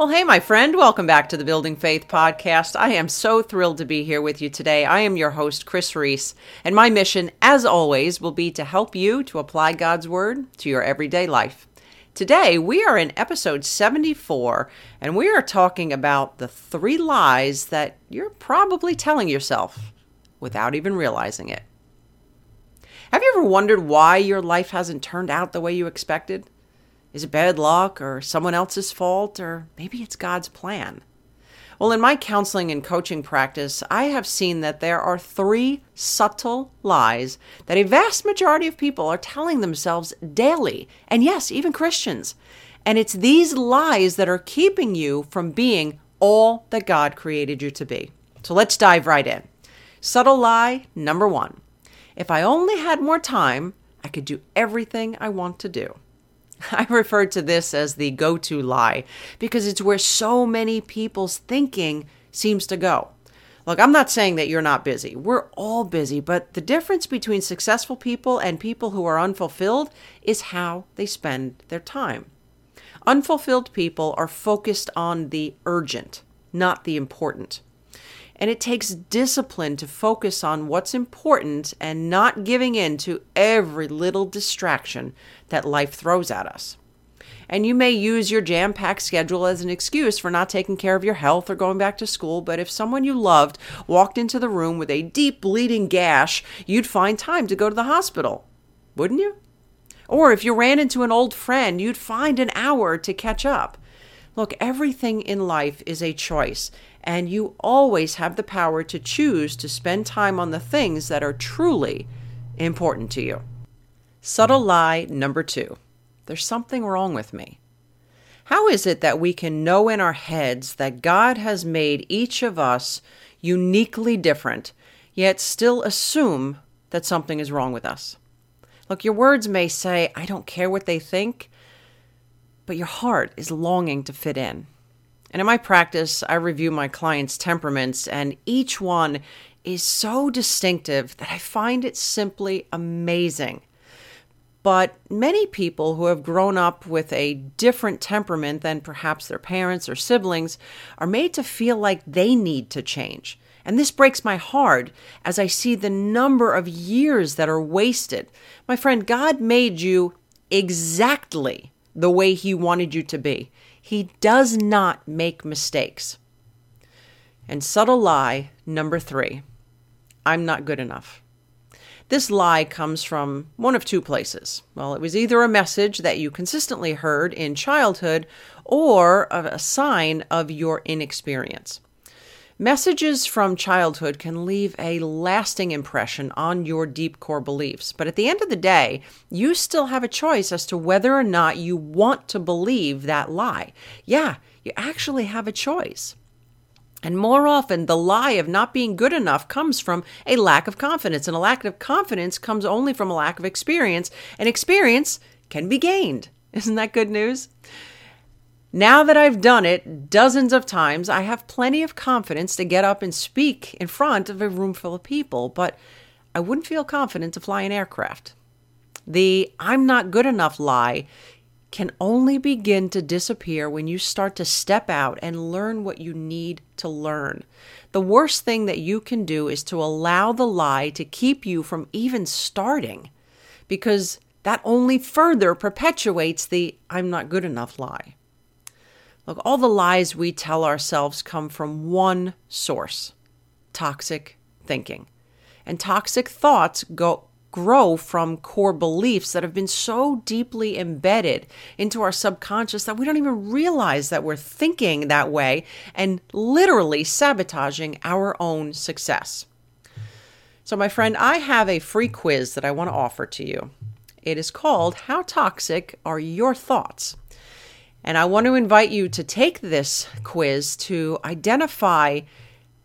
Well, hey, my friend, welcome back to the Building Faith podcast. I am so thrilled to be here with you today. I am your host, Kris Reece, and my mission, as always, will be to help you to apply God's Word to your everyday life. Today, we are in episode 74, and we are talking about the three lies that you're probably telling yourself without even realizing it. Have you ever wondered why your life hasn't turned out the way you expected? Is it bad luck or someone else's fault or maybe it's God's plan? Well, in my counseling and coaching practice, I have seen that there are three subtle lies that a vast majority of people are telling themselves daily, and yes, even Christians. And it's these lies that are keeping you from being all that God created you to be. So let's dive right in. Subtle lie number one if I only had more time, I could do everything I want to do. I refer to this as the go to lie because it's where so many people's thinking seems to go. Look, I'm not saying that you're not busy. We're all busy, but the difference between successful people and people who are unfulfilled is how they spend their time. Unfulfilled people are focused on the urgent, not the important. And it takes discipline to focus on what's important and not giving in to every little distraction that life throws at us. And you may use your jam packed schedule as an excuse for not taking care of your health or going back to school, but if someone you loved walked into the room with a deep bleeding gash, you'd find time to go to the hospital, wouldn't you? Or if you ran into an old friend, you'd find an hour to catch up. Look, everything in life is a choice, and you always have the power to choose to spend time on the things that are truly important to you. Subtle lie number two there's something wrong with me. How is it that we can know in our heads that God has made each of us uniquely different, yet still assume that something is wrong with us? Look, your words may say, I don't care what they think, but your heart is longing to fit in. And in my practice, I review my clients' temperaments, and each one is so distinctive that I find it simply amazing. But many people who have grown up with a different temperament than perhaps their parents or siblings are made to feel like they need to change. And this breaks my heart as I see the number of years that are wasted. My friend, God made you exactly the way He wanted you to be. He does not make mistakes. And subtle lie number three I'm not good enough. This lie comes from one of two places. Well, it was either a message that you consistently heard in childhood or a sign of your inexperience. Messages from childhood can leave a lasting impression on your deep core beliefs, but at the end of the day, you still have a choice as to whether or not you want to believe that lie. Yeah, you actually have a choice. And more often, the lie of not being good enough comes from a lack of confidence, and a lack of confidence comes only from a lack of experience, and experience can be gained. Isn't that good news? Now that I've done it dozens of times, I have plenty of confidence to get up and speak in front of a room full of people, but I wouldn't feel confident to fly an aircraft. The I'm not good enough lie can only begin to disappear when you start to step out and learn what you need to learn. The worst thing that you can do is to allow the lie to keep you from even starting because that only further perpetuates the I'm not good enough lie. Look, all the lies we tell ourselves come from one source toxic thinking. And toxic thoughts go grow from core beliefs that have been so deeply embedded into our subconscious that we don't even realize that we're thinking that way and literally sabotaging our own success. So, my friend, I have a free quiz that I want to offer to you. It is called How Toxic Are Your Thoughts? And I want to invite you to take this quiz to identify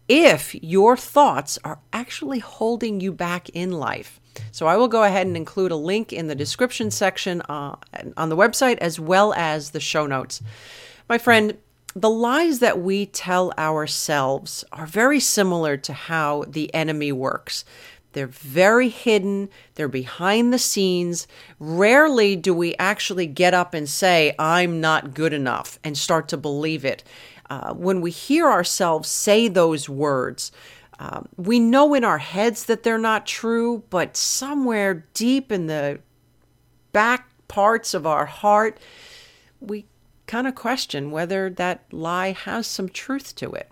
if your thoughts are actually holding you back in life. So I will go ahead and include a link in the description section uh, on the website as well as the show notes. My friend, the lies that we tell ourselves are very similar to how the enemy works. They're very hidden, they're behind the scenes. Rarely do we actually get up and say, I'm not good enough, and start to believe it. Uh, when we hear ourselves say those words, um, we know in our heads that they're not true, but somewhere deep in the back parts of our heart, we kind of question whether that lie has some truth to it.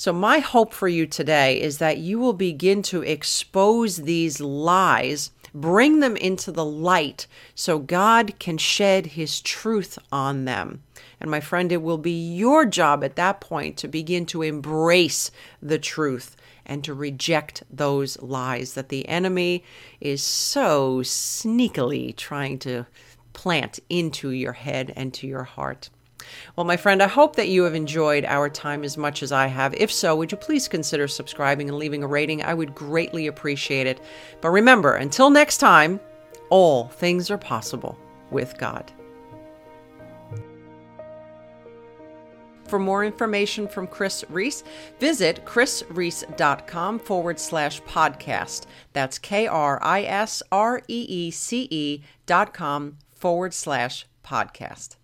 So, my hope for you today is that you will begin to expose these lies, bring them into the light so God can shed His truth on them. And, my friend, it will be your job at that point to begin to embrace the truth and to reject those lies that the enemy is so sneakily trying to plant into your head and to your heart. Well, my friend, I hope that you have enjoyed our time as much as I have. If so, would you please consider subscribing and leaving a rating? I would greatly appreciate it. But remember, until next time, all things are possible with God. For more information from Kris Reece, visit krisreece.com forward slash podcast. That's K R I S R E E C E dot com forward slash podcast.